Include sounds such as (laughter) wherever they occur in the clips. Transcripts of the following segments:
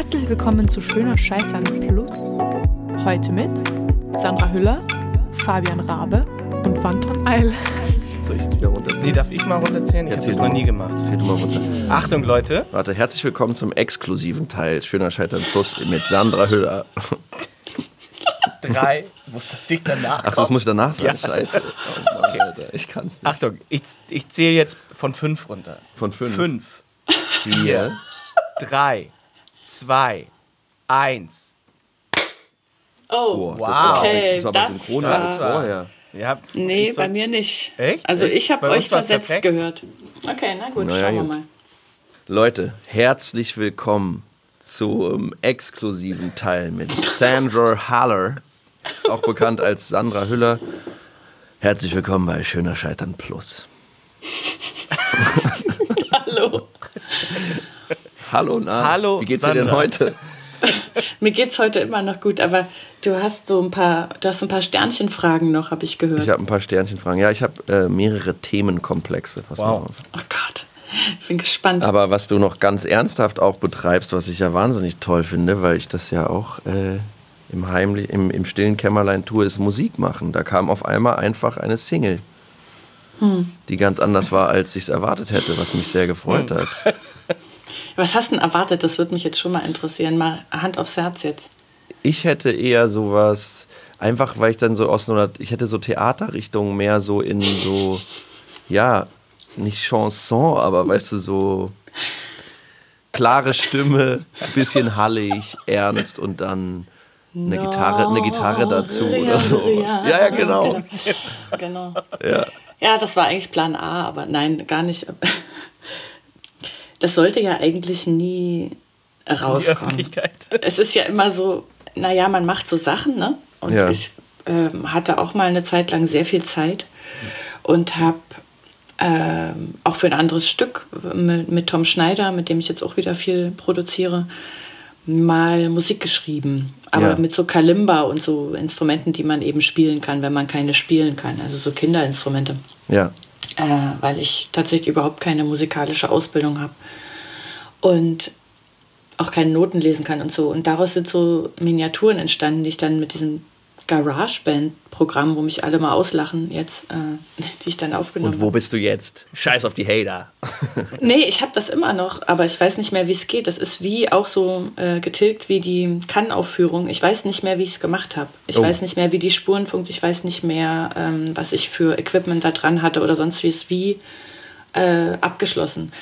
Herzlich willkommen zu Schöner Scheitern Plus. Heute mit Sandra Hüller, Fabian Rabe und Wanton Eil. Soll ich jetzt wieder runterziehen? Nee, darf ich mal runterziehen? Ich Jetzt habe das noch nie gemacht. Zähl du mal runter. Achtung, Leute. Warte, herzlich willkommen zum exklusiven Teil Schöner Scheitern Plus mit Sandra Hüller. Drei. Muss das nicht danach Achso, das muss ich danach sagen. Ja. Scheiße. Oh Mann, Alter, ich kann's nicht. Achtung, ich, ich zähle jetzt von fünf runter. Von fünf. Fünf, Vier. drei, zwei, eins. Oh, Boah, Wow. das war, Okay, das war aber das synchroner war- als vorher. Ja, nee, bei mir nicht. Echt? Also Echt? ich habe euch versetzt perfekt. gehört. Okay, na gut, Naja, schauen wir mal. Leute, herzlich willkommen zum exklusiven Teil mit Sandra Haller, auch bekannt als Sandra Hüller. Herzlich willkommen bei Schöner Scheitern Plus. (laughs) Hallo. Hallo, na, Hallo, wie geht's dir denn Sandra. heute? (laughs) Mir geht's heute immer noch gut, aber du hast so ein paar, du hast ein paar Sternchenfragen noch, habe ich gehört. Ich habe ein paar Sternchenfragen. Ja, ich habe äh, mehrere Themenkomplexe. Pass mal Wow. auf. oh Gott, ich bin gespannt. Aber was du noch ganz ernsthaft auch betreibst, was ich ja wahnsinnig toll finde, weil ich das ja auch äh, im, heimlich, im, im stillen Kämmerlein tue, ist Musik machen. Da kam auf einmal einfach eine Single, die ganz anders war, als ich es erwartet hätte, was mich sehr gefreut hat. (laughs) Was hast du denn erwartet? Das würde mich jetzt schon mal interessieren. Mal Hand aufs Herz jetzt. Ich hätte eher sowas, einfach weil ich dann so aus einer, ich hätte so Theaterrichtungen mehr so in so, ja, nicht Chanson, aber weißt du, so klare Stimme, bisschen hallig, ernst und dann eine Gitarre, eine Gitarre dazu oder so. Ja, ja, genau. Genau. Ja. Ja, das war eigentlich Plan A, aber nein, gar nicht. Das sollte ja eigentlich nie rauskommen. Es ist ja immer so, naja, man macht so Sachen, ne? Und Ja. ich ähm, hatte auch mal eine Zeit lang sehr viel Zeit und habe ähm, auch für ein anderes Stück mit, mit Tom Schneider, mit dem ich jetzt auch wieder viel produziere, mal Musik geschrieben. Aber Ja. mit so Kalimba und so Instrumenten, die man eben spielen kann, wenn man keine spielen kann. Also so Kinderinstrumente Ja. Äh, weil ich tatsächlich überhaupt keine musikalische Ausbildung habe und auch keine Noten lesen kann und so. Und daraus sind so Miniaturen entstanden, die ich dann mit diesem GarageBand-Programm, wo mich alle mal auslachen jetzt, äh, (laughs) die ich dann aufgenommen Und wo bist du jetzt? Scheiß auf die Hater. (laughs) Nee, ich habe das immer noch, aber ich weiß nicht mehr, wie es geht. Das ist wie auch so äh, getilgt wie die Kann-Aufführung. Ich weiß nicht mehr, wie ich es gemacht habe. Ich Oh. weiß nicht mehr, wie die Spuren funkt. Ich weiß nicht mehr, ähm, was ich für Equipment da dran hatte oder sonst wie es wie äh, abgeschlossen.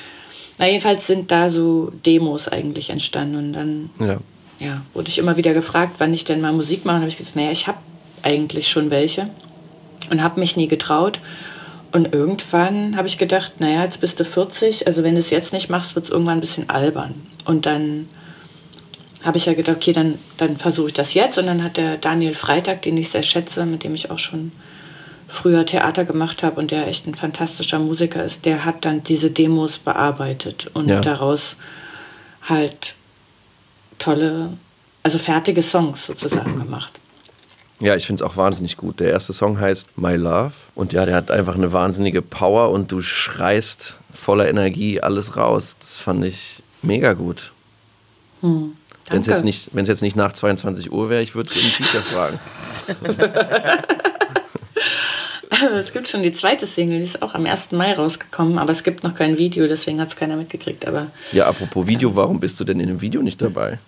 Na, jedenfalls sind da so Demos eigentlich entstanden und dann Ja. Ja, wurde ich immer wieder gefragt, wann ich denn mal Musik mache. Und habe ich gesagt, naja, ich habe eigentlich schon welche und habe mich nie getraut. Und irgendwann habe ich gedacht, naja, jetzt bist du 40, also wenn du es jetzt nicht machst, wird es irgendwann ein bisschen albern. Und dann habe ich ja gedacht, okay, dann, dann versuche ich das jetzt. Und dann hat der Daniel Freitag, den ich sehr schätze, mit dem ich auch schon früher Theater gemacht habe und der echt ein fantastischer Musiker ist, der hat dann diese Demos bearbeitet und Ja. daraus halt tolle, also fertige Songs sozusagen (clears throat) gemacht. Ja, ich finde es auch wahnsinnig gut. Der erste Song heißt My Love und ja, der hat einfach eine wahnsinnige Power und du schreist voller Energie alles raus. Das fand ich mega gut. Wenn es jetzt, nicht- jetzt nicht nach 22 Uhr wäre, ich würde es im Feature fragen. (laughs) (laughs) Es gibt schon die zweite Single, die ist auch am 1. Mai rausgekommen, aber es gibt noch kein Video, deswegen hat es keiner mitgekriegt. Aber Ja, apropos Video, warum bist du denn in dem Video nicht dabei?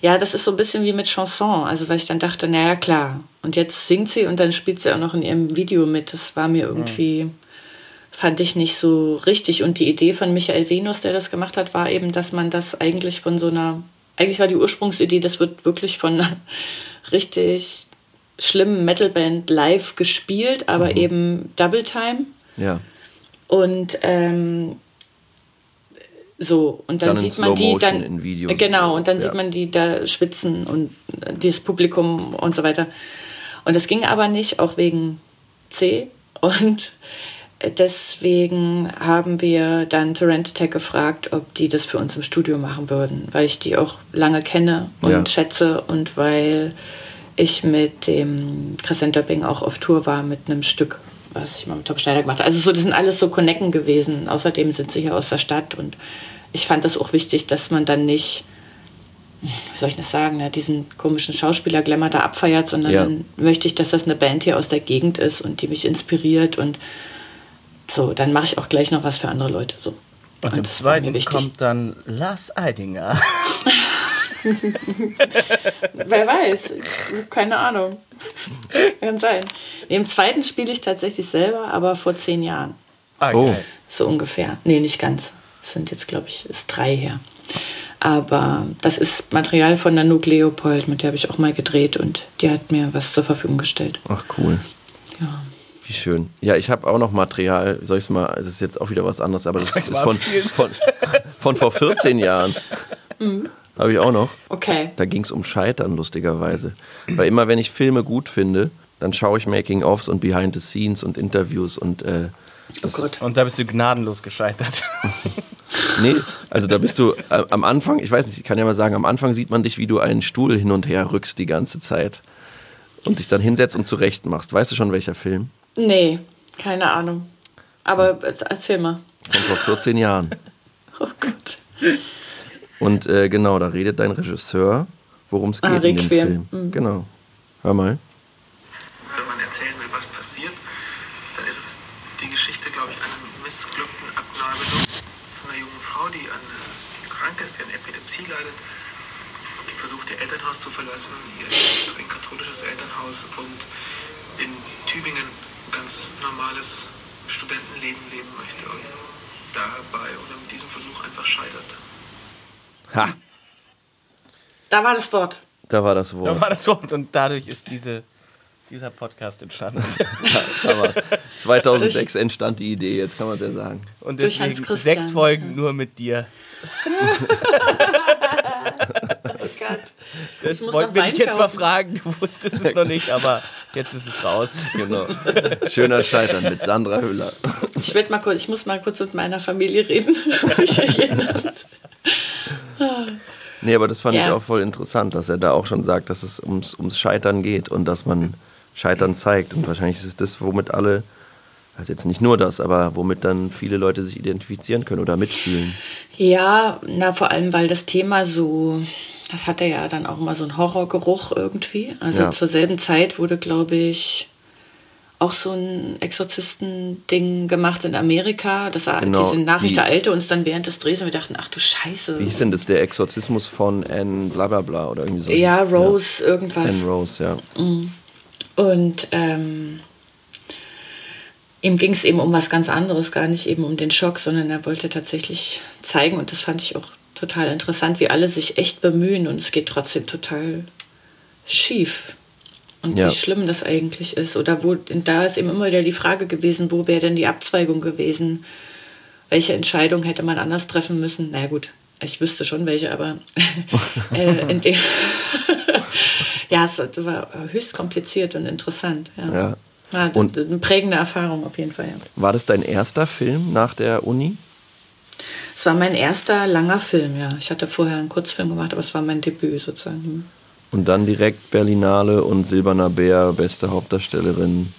Ja, das ist so ein bisschen wie mit Chanson, also weil ich dann dachte, naja, klar. Und jetzt singt sie und dann spielt sie auch noch in ihrem Video mit. Das war mir irgendwie, fand ich nicht so richtig. Und die Idee von Michael Venus, der das gemacht hat, war eben, dass man das eigentlich von so einer, eigentlich war die Ursprungsidee, das wird wirklich von einer (laughs) richtig schlimmen Metalband live gespielt, aber eben Double Time. Ja. Und ähm, so, und dann, Dann sieht man die dann. Genau, und dann Ja. sieht man die da schwitzen und dieses Publikum und so weiter. Und das ging aber nicht, auch wegen C. Und deswegen haben wir dann Torrent Attack gefragt, ob die das für uns im Studio machen würden, weil ich die auch lange kenne und Ja. schätze und weil ich mit dem Christian Döpping auch auf Tour war mit einem Stück, was ich mal mit Tom Schneider gemacht habe. Also so, das sind alles so Connecken gewesen. Außerdem sind sie hier aus der Stadt und ich fand das auch wichtig, dass man dann nicht, wie soll ich das sagen, ne, diesen komischen Schauspieler-Glamour da abfeiert, sondern Ja. dann möchte ich, dass das eine Band hier aus der Gegend ist und die mich inspiriert und so, dann mache ich auch gleich noch was für andere Leute. So. Und im das war mir zweiten kommt dann Lars Eidinger. (laughs) (laughs) Wer weiß, keine Ahnung. Kann sein. Nee, Im zweiten spiele ich tatsächlich selber, aber vor zehn Jahren. Ah, Oh. geil. So ungefähr. Nee, nicht ganz. Es sind jetzt, glaube ich, ist drei her. Aber das ist Material von Nanook Leopold, mit der habe ich auch mal gedreht und die hat mir was zur Verfügung gestellt. Ach cool. Ja. Wie schön. Ja, ich habe auch noch Material. Soll ich es mal? Es ist jetzt auch wieder was anderes, aber das ist von, von, von vor 14 Jahren. Mhm. Habe ich auch noch. Okay. Da ging es um Scheitern, lustigerweise. Weil immer, wenn ich Filme gut finde, dann schaue ich Making-ofs und Behind the Scenes und Interviews und äh, Oh Gott. Und da bist du gnadenlos gescheitert. (laughs) nee, also da bist du äh, am Anfang, ich weiß nicht, ich kann ja mal sagen, am Anfang sieht man dich, wie du einen Stuhl hin und her rückst die ganze Zeit und dich dann hinsetzt und zurecht machst. Weißt du schon, welcher Film? Nee, keine Ahnung. Aber erzähl mal. Von vor 14 Jahren. (laughs) Oh Gott. Und äh, genau, da redet dein Regisseur, worum es geht Ah, in dem. Film. Genau. Hör mal. wenn man erzählen will, was passiert, dann ist es die Geschichte, glaube ich, einer missglückten Abnabelung von einer jungen Frau, die, an, die krank ist, die an Epilepsie leidet. Die versucht, ihr Elternhaus zu verlassen, ihr streng katholisches Elternhaus und in Tübingen ein ganz normales Studentenleben leben möchte und dabei oder mit diesem Versuch einfach scheitert. Ha, Da war das Wort. da war das Wort. Da war das Wort und dadurch ist diese, dieser Podcast entstanden. (laughs) Da war's. 2006 entstand die Idee, jetzt kann man es ja sagen. Und Durch deswegen sechs Folgen nur mit dir. (laughs) Oh Gott. Das wollten wir dich jetzt mal fragen. Du wusstest es noch nicht, aber jetzt ist es raus. Genau. Schöner Scheitern mit Sandra Hüller. Ich werd mal kurz, ich muss mal kurz mit meiner Familie reden. (laughs) ob mich erinnert. (laughs) Nee, aber das fand ich Ja. auch voll interessant, dass er da auch schon sagt, dass es ums, ums Scheitern geht und dass man Scheitern zeigt. Und wahrscheinlich ist es das, womit alle, also jetzt nicht nur das, aber womit dann viele Leute sich identifizieren können oder mitfühlen. Ja, na vor allem, weil das Thema so, das hatte ja dann auch immer so einen Horrorgeruch irgendwie. Also Ja. zur selben Zeit wurde, glaube ich, auch so ein Exorzisten-Ding gemacht in Amerika. Das war Genau, diese Nachricht die- ereilte uns dann während des Drehs und wir dachten, ach du Scheiße. Wie hieß denn das? Der Exorzismus von Anne bla bla bla oder irgendwie so. ja, Rose, Ja. irgendwas. Anne Rose, ja. Und ähm, ihm ging es eben um was ganz anderes, gar nicht eben um den Schock, sondern er wollte tatsächlich zeigen, und das fand ich auch total interessant, wie alle sich echt bemühen und es geht trotzdem total schief. Und Ja. wie schlimm das eigentlich ist. Oder wo, da ist eben immer wieder die Frage gewesen, wo wäre denn die Abzweigung gewesen? Welche Entscheidung hätte man anders treffen müssen? Na gut, ich wüsste schon welche, aber (laughs) äh, in dem (laughs) ja, es war höchst kompliziert und interessant. Ja. Ja. Und- und eine prägende Erfahrung auf jeden Fall. Ja. War das dein erster Film nach der Uni? Es war mein erster langer Film, ja. Ich hatte vorher einen Kurzfilm gemacht, aber es war mein Debüt sozusagen. Und dann direkt Berlinale und Silberner Bär, beste Hauptdarstellerin.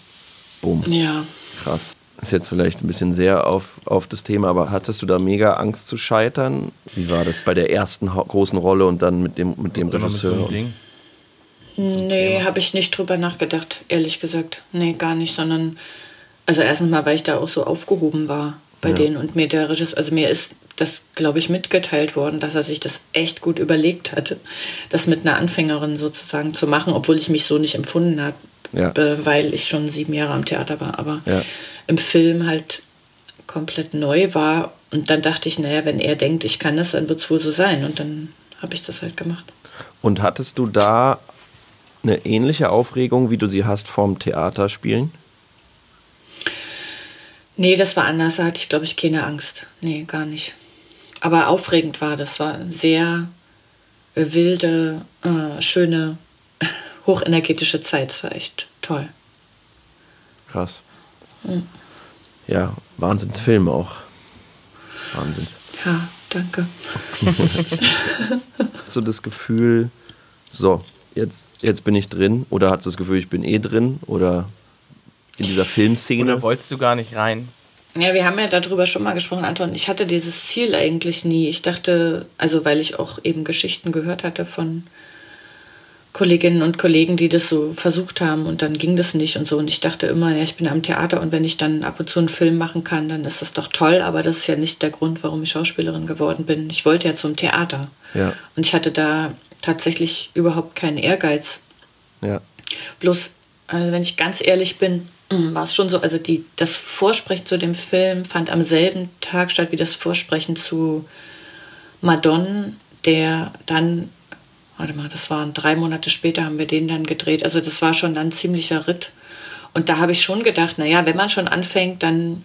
Boom. Ja. Krass. Ist jetzt vielleicht ein bisschen sehr auf, auf das Thema, aber hattest du da mega Angst zu scheitern? Wie war das bei der ersten großen Rolle und dann mit dem, mit dem Immer mit so Regisseur? Ding. Nee, habe ich nicht drüber nachgedacht, ehrlich gesagt. Nee, gar nicht, sondern also erstens mal, weil ich da auch so aufgehoben war bei Ja. denen und mir der Regisseur, also mir ist das, glaube ich, mitgeteilt worden, dass er sich das echt gut überlegt hatte, das mit einer Anfängerin sozusagen zu machen, obwohl ich mich so nicht empfunden habe, Ja. äh, weil ich schon sieben Jahre am Theater war, aber Ja. im Film halt komplett neu war und dann dachte ich, naja, wenn er denkt, ich kann das, dann wird es wohl so sein und dann habe ich das halt gemacht. Und hattest du da eine ähnliche Aufregung, wie du sie hast vom Theaterspielen? Nee, das war anders. Da hatte ich, glaube ich, keine Angst. Nee, gar nicht. Aber aufregend war das. War eine sehr äh, wilde, äh, schöne, (laughs) hochenergetische Zeit. Das war echt toll. Krass. Ja, Wahnsinnsfilm auch. Wahnsinns. Ja, danke. (laughs) Hast du das Gefühl, so, jetzt, jetzt bin ich drin? Oder hast du das Gefühl, ich bin eh drin? Oder in dieser Filmszene? Oder wolltest du gar nicht rein? Ja, wir haben ja darüber schon mal gesprochen, Anton. Ich hatte dieses Ziel eigentlich nie. Ich dachte, also weil ich auch eben Geschichten gehört hatte von Kolleginnen und Kollegen, die das so versucht haben und dann ging das nicht und so. Und ich dachte immer, ja, ich bin am Theater und wenn ich dann ab und zu einen Film machen kann, dann ist das doch toll, aber das ist ja nicht der Grund, warum ich Schauspielerin geworden bin. Ich wollte ja zum Theater. Ja. Und ich hatte da tatsächlich überhaupt keinen Ehrgeiz. Ja. Bloß, also wenn ich ganz ehrlich bin, war es schon so, also die, das Vorsprechen zu dem Film fand am selben Tag statt wie das Vorsprechen zu Madonna, der dann, warte mal, das waren drei Monate später, haben wir den dann gedreht. Also das war schon dann ziemlicher Ritt. Und da habe ich schon gedacht, naja, wenn man schon anfängt, dann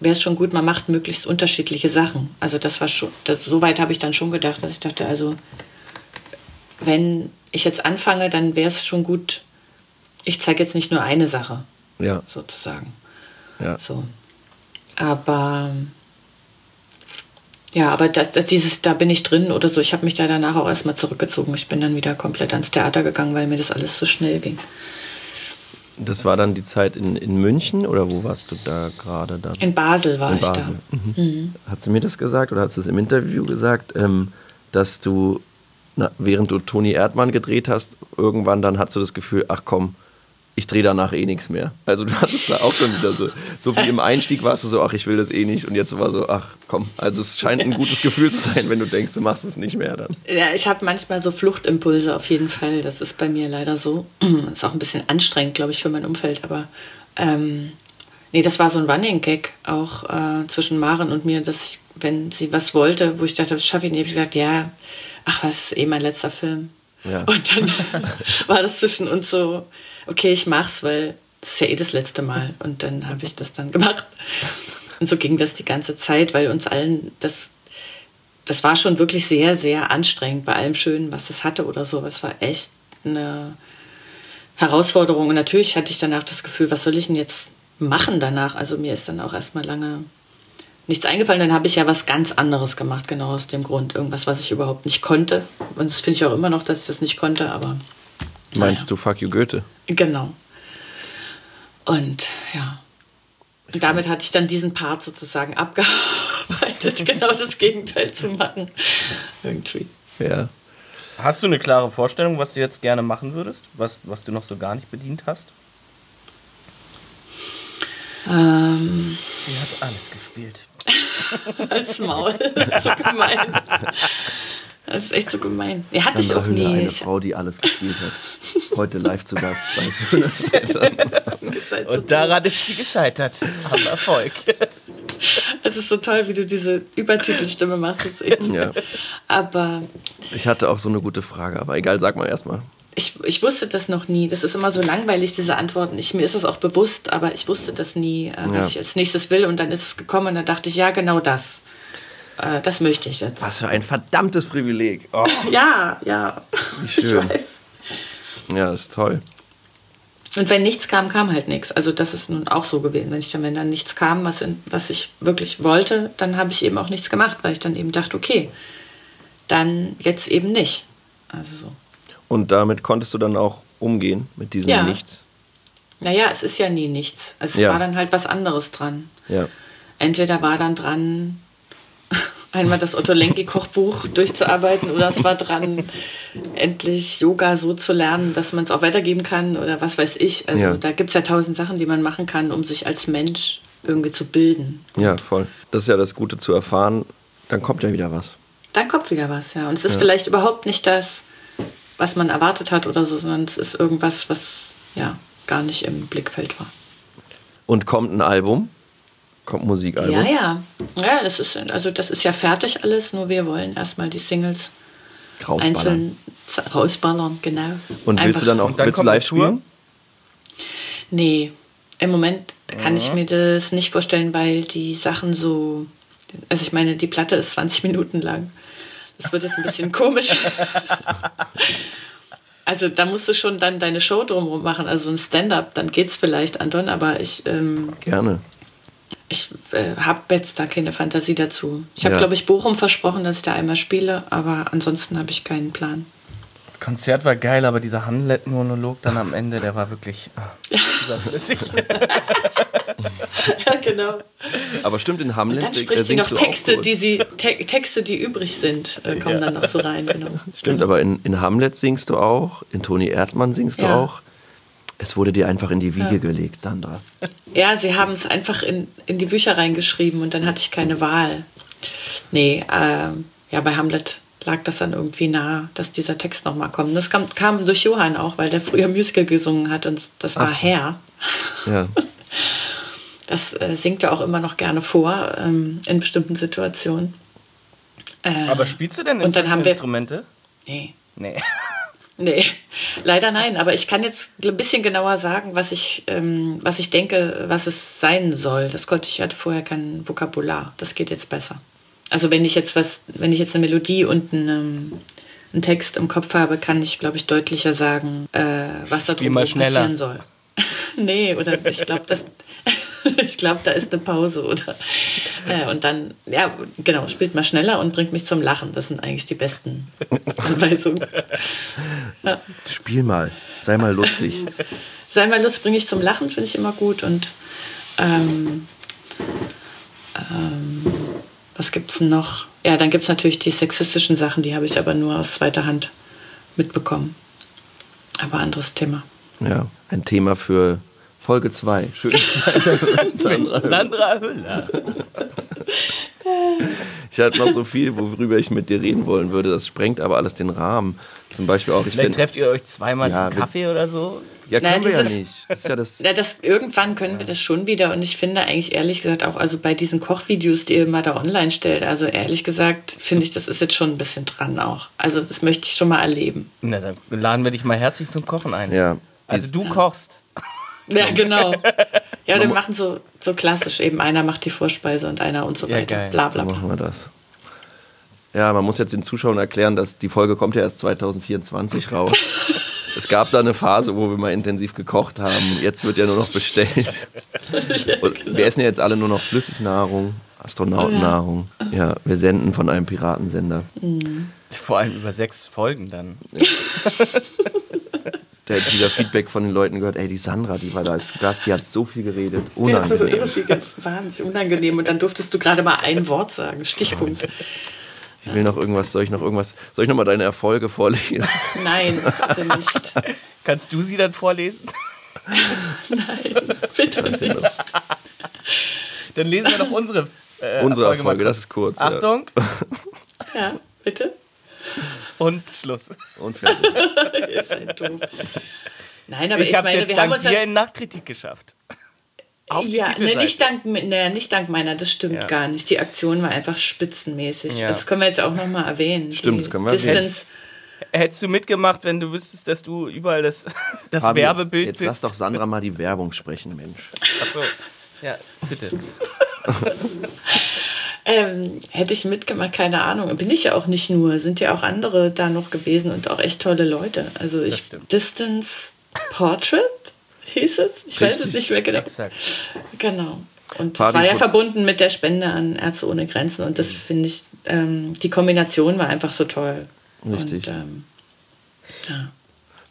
wäre es schon gut, man macht möglichst unterschiedliche Sachen. Also das war schon, das, so weit habe ich dann schon gedacht, dass ich dachte, also wenn ich jetzt anfange, dann wäre es schon gut, ich zeige jetzt nicht nur eine Sache, Ja. sozusagen. Ja. So. Aber ja, aber da, dieses, da bin ich drin oder so. Ich habe mich da danach auch erstmal zurückgezogen. Ich bin dann wieder komplett ans Theater gegangen, weil mir das alles so schnell ging. Das war dann die Zeit in, in München oder wo warst du da gerade dann? In Basel war In ich Basel. da. Mhm. Hat sie mir das gesagt oder hat sie es im Interview gesagt, ähm, dass du, na, während du Toni Erdmann gedreht hast, irgendwann dann hast du das Gefühl, ach komm, ich drehe danach eh nichts mehr. Also du (laughs) hattest da auch schon wieder so, so wie im Einstieg warst du so, ach ich will das eh nicht und jetzt war so, ach komm. Also es scheint ein gutes Gefühl zu sein, wenn du denkst, du machst es nicht mehr dann. Ja, ich habe manchmal so Fluchtimpulse auf jeden Fall. Das ist bei mir leider so. (clears throat) Ist auch ein bisschen anstrengend, glaube ich, für mein Umfeld. Aber ähm, nee, das war so ein Running Gag auch äh, zwischen Maren und mir, dass ich, wenn sie was wollte, wo ich dachte, das schaffe ich nicht, habe ich gesagt, ja, ach was, eh mein letzter Film. Ja. Und dann (laughs) war das zwischen uns so, okay, ich mach's, weil das ist ja eh das letzte Mal. Und dann habe ich das dann gemacht. Und so ging das die ganze Zeit, weil uns allen das, das war schon wirklich sehr, sehr anstrengend bei allem Schönen, was es hatte oder so. Es war echt eine Herausforderung. Und natürlich hatte ich danach das Gefühl, was soll ich denn jetzt machen danach? Also mir ist dann auch erstmal lange nichts eingefallen. Dann habe ich ja was ganz anderes gemacht, genau aus dem Grund. Irgendwas, was ich überhaupt nicht konnte. Und das finde ich auch immer noch, dass ich das nicht konnte, aber Meinst du Fuck you Goethe? Genau. Und ja. Und damit hatte ich dann diesen Part sozusagen (laughs) abgearbeitet, genau das Gegenteil zu machen. Irgendwie. Ja. Hast du eine klare Vorstellung, was du jetzt gerne machen würdest? Was, was du noch so gar nicht bedient hast? Ähm, Sie hat alles gespielt. (laughs) als Maul. Das (laughs) ist so gemein. Das ist echt so gemein. Nee, hatte ich Sandra auch Hüller, nie. eine Ich, Frau, die alles gespielt hat. (laughs) Heute live zu Gast bei (laughs) Schöner halt so Und daran ist sie gescheitert. Am Erfolg. (laughs) Es ist so toll, wie du diese Übertitelstimme machst. Das ist echt Ja. Aber Ich hatte auch so eine gute Frage, aber egal, sag mal erstmal. ich, ich wusste das noch nie. Das ist immer so langweilig, diese Antworten. Ich, mir ist das auch bewusst, aber ich wusste das nie, äh, was Ja. ich als nächstes will. Und dann ist es gekommen und dann dachte ich, ja, genau das. Äh, das möchte ich jetzt. Was für ein verdammtes Privileg. Oh, (laughs) Ja, ja. Ich schön. weiß. ja, das ist toll. Und wenn nichts kam, kam halt nichts. Also das ist nun auch so gewesen. Wenn ich dann, wenn dann nichts kam, was, in, was ich wirklich wollte, dann habe ich eben auch nichts gemacht, weil ich dann eben dachte, okay, dann jetzt eben nicht. Also so. Und damit konntest du dann auch umgehen mit diesem Ja. Nichts. Naja, es ist ja nie nichts. Also es Ja. war dann halt was anderes dran. Ja. Entweder war dann dran, einmal das Otto Lenki-Kochbuch durchzuarbeiten oder es war dran, endlich Yoga so zu lernen, dass man es auch weitergeben kann oder was weiß ich. Also Ja. da gibt es ja tausend Sachen, die man machen kann, um sich als Mensch irgendwie zu bilden. Ja, voll. Das ist ja das Gute zu erfahren. Dann kommt ja wieder was. Dann kommt wieder was, ja. Und es ist vielleicht überhaupt nicht das, was man erwartet hat oder so, sondern es ist irgendwas, was ja gar nicht im Blickfeld war. Und kommt ein Album. Kommt ein Musikalbum. Ja, ja. Ja, das ist, also das ist ja fertig alles, nur wir wollen erstmal die Singles Rausballern. einzeln rausballern, genau. Und willst du dann auch dann willst du live spielen? Nee, im Moment kann ich mir das nicht vorstellen, weil die Sachen so. Also ich meine, die Platte ist 20 (laughs) Minuten lang. Das wird jetzt ein bisschen (laughs) komisch. Also da musst du schon dann deine Show drumherum machen, also ein Stand-up, dann geht's vielleicht, Anton, aber ich, ähm, Gerne. Ich äh, habe jetzt da keine Fantasie dazu. Ich habe, Ja. glaube ich, Bochum versprochen, dass ich da einmal spiele, aber ansonsten habe ich keinen Plan. Das Konzert war geil, aber dieser Hamlet-Monolog dann am Ende, der war wirklich ah, (laughs) überflüssig. ja, genau. Aber stimmt, in Hamlet Dann sing- spricht äh, sie noch singst du auch Texte, die sie, te Texte, die übrig sind, äh, kommen dann noch so rein, genau. Stimmt, aber in, in Hamlet singst du auch, in Toni Erdmann singst du Ja. auch. Es wurde dir einfach in die Wiege gelegt, Sandra. Ja, sie haben es einfach in, in die Bücher reingeschrieben und dann hatte ich keine Wahl. Nee, ähm, ja, bei Hamlet lag das dann irgendwie nah, dass dieser Text nochmal kommt. Das kam, kam durch Johann auch, weil der früher Musical gesungen hat und das war Herr. Ja. (laughs) Das äh, singt er auch immer noch gerne vor ähm, in bestimmten Situationen. Äh, Aber spielst du denn Und dann inzwischen haben wir- Instrumente? nee. Nee. Nee, leider nein. Aber ich kann jetzt ein bisschen genauer sagen, was ich, ähm, was ich denke, was es sein soll. Das konnte ich hatte vorher kein Vokabular. Das geht jetzt besser. Also wenn ich jetzt was, wenn ich jetzt eine Melodie und einen, ähm, einen Text im Kopf habe, kann ich, glaube ich, deutlicher sagen, äh, was da schneller. passieren soll. (laughs) nee, oder ich glaube, das. (laughs) ich glaube, da ist eine Pause oder äh, und dann ja genau spielt mal schneller und bringt mich zum Lachen. Das sind eigentlich die besten Anweisungen. (laughs) Spiel mal, sei mal lustig. Sei mal Lust, bringe ich zum Lachen, finde ich immer gut. Und ähm, ähm, was gibt's denn noch? Ja, dann gibt's natürlich die sexistischen Sachen, die habe ich aber nur aus zweiter Hand mitbekommen. Aber anderes Thema. Ja, ein Thema für Folge 2. Schön. (laughs) Sandra. Sandra Hüller. Ich hatte noch so viel, worüber ich mit dir reden wollen würde. Das sprengt aber alles den Rahmen. Zum Beispiel auch, ich Vielleicht finde. trefft ihr euch zweimal Ja, zum Kaffee oder so. Ja, können Nein, wir ja nicht. Das ist ja das. Ja, das, irgendwann können wir das schon wieder. Und ich finde eigentlich ehrlich gesagt auch, also bei diesen Kochvideos, die ihr immer da online stellt, also ehrlich gesagt, finde ich, das ist jetzt schon ein bisschen dran auch. Also das möchte ich schon mal erleben. Na, dann laden wir dich mal herzlich zum Kochen ein. Ja. Also du kochst. Ja, genau. Ja, wir machen so, so klassisch eben. Einer macht die Vorspeise und einer und so Ja, weiter. geil. Bla bla So bla. machen wir das. Ja, man muss jetzt den Zuschauern erklären, dass die Folge kommt ja erst 2024 raus. (laughs) es gab da eine Phase, wo wir mal intensiv gekocht haben. Jetzt wird ja nur noch bestellt. (laughs) Und wir essen ja jetzt alle nur noch Flüssignahrung, Astronautennahrung. Ja, wir senden von einem Piratensender. Vor allem über sechs Folgen dann. (laughs) Da hätte ich wieder Feedback von den Leuten gehört, ey, die Sandra, die war da als Gast, die hat so viel geredet. Die hat so Unangenehm. viel wahnsinnig unangenehm. Und dann durftest du gerade mal ein Wort sagen. Stichpunkt. Ich will noch irgendwas, soll ich noch irgendwas, soll ich noch mal deine Erfolge vorlesen? Nein, bitte nicht. Kannst du sie dann vorlesen? Nein, bitte nicht. Dann lesen wir doch unsere äh, Unsere mal Erfolge, das ist kurz. ja. Achtung Ja, bitte. (laughs) und Schluss. Und fertig. (laughs) Ihr seid doof. Nein, aber ich, ich habe meine, jetzt wir haben dank uns ja dir in Nachtkritik geschafft. Auf Ja, ne, nicht, dank, ne, nicht dank meiner, das stimmt Ja. gar nicht. Die Aktion war einfach spitzenmäßig. Ja. Das können wir jetzt auch nochmal erwähnen. Stimmt, das können wir erwähnen. Distance. Hättest du mitgemacht, wenn du wüsstest, dass du überall das, (laughs) das Fabi, jetzt- Werbebild jetzt lass bist? doch Sandra mal die Werbung sprechen, Mensch. Achso. Ja, bitte. Ähm, hätte ich mitgemacht, keine Ahnung. Bin ich ja auch nicht nur, sind ja auch andere da noch gewesen und auch echt tolle Leute. Also ich. Distance Portrait hieß es? Ich weiß es Richtig. nicht mehr genau. Exakt. Genau. Und das war ja verbunden mit der Spende an Ärzte ohne Grenzen und das finde ich, ähm, die Kombination war einfach so toll. Richtig. Und, ähm, ja.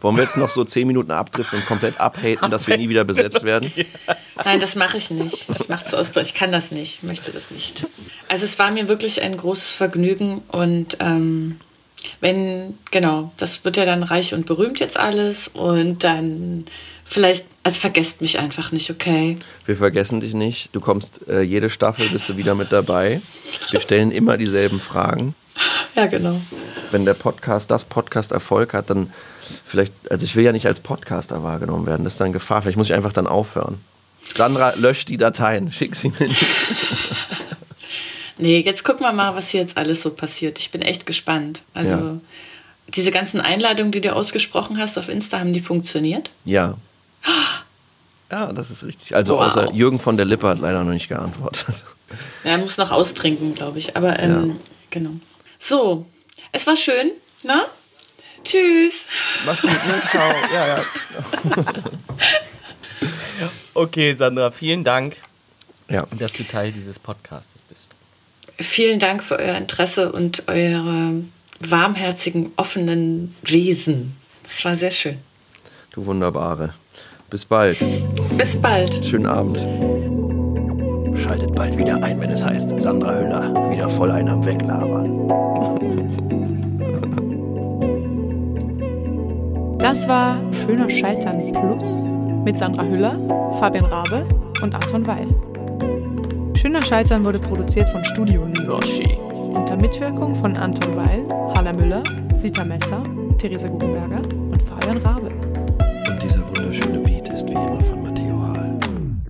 Wollen wir jetzt noch so zehn Minuten abdriften und komplett abhaten, dass wir nie wieder besetzt werden? (laughs) Nein, das mache ich nicht. Ich mache es aus. Ich kann das nicht. Ich möchte das nicht. Also es war mir wirklich ein großes Vergnügen und ähm, wenn genau, das wird ja dann reich und berühmt jetzt alles und dann vielleicht, also vergesst mich einfach nicht, okay? Wir vergessen dich nicht. Du kommst äh, jede Staffel, bist du wieder mit dabei. Wir stellen immer dieselben Fragen. Ja, genau. Wenn der Podcast, das Podcast Erfolg hat, dann vielleicht, also ich will ja nicht als Podcaster wahrgenommen werden, das ist dann Gefahr. Vielleicht muss ich einfach dann aufhören. Sandra, lösch die Dateien, schick sie mir nicht. (laughs) Nee, jetzt gucken wir mal, was hier jetzt alles so passiert. Ich bin echt gespannt. Also Ja. diese ganzen Einladungen, die du ausgesprochen hast auf Insta, haben die funktioniert? Ja. (gasps) Ja, das ist richtig. Also Wow. außer Jürgen von der Lippe hat leider noch nicht geantwortet. Ja, er muss noch austrinken, glaube ich. Aber ähm, genau. So, es war schön, ne? Tschüss. Mach's gut, ne? Ciao. Ja, ja. (laughs) Okay, Sandra, vielen Dank, Ja, dass du Teil dieses Podcastes bist. Vielen Dank für euer Interesse und eure warmherzigen, offenen Wesen. Das war sehr schön. du Wunderbare. Bis bald. Bis bald. Schönen Abend. schaltet bald wieder ein, wenn es heißt, Sandra Hüller wieder voll ein am Weglabern. Das war Schöner Scheitern Plus mit Sandra Hüller, Fabian Rabe und Anton Weil. Schöner Scheitern wurde produziert von Studio Noschi unter Mitwirkung von Anton Weil, Hala Müller, Sita Messer, Theresa Guggenberger und Fabian Rabe. Und dieser wunderschöne Beat ist wie immer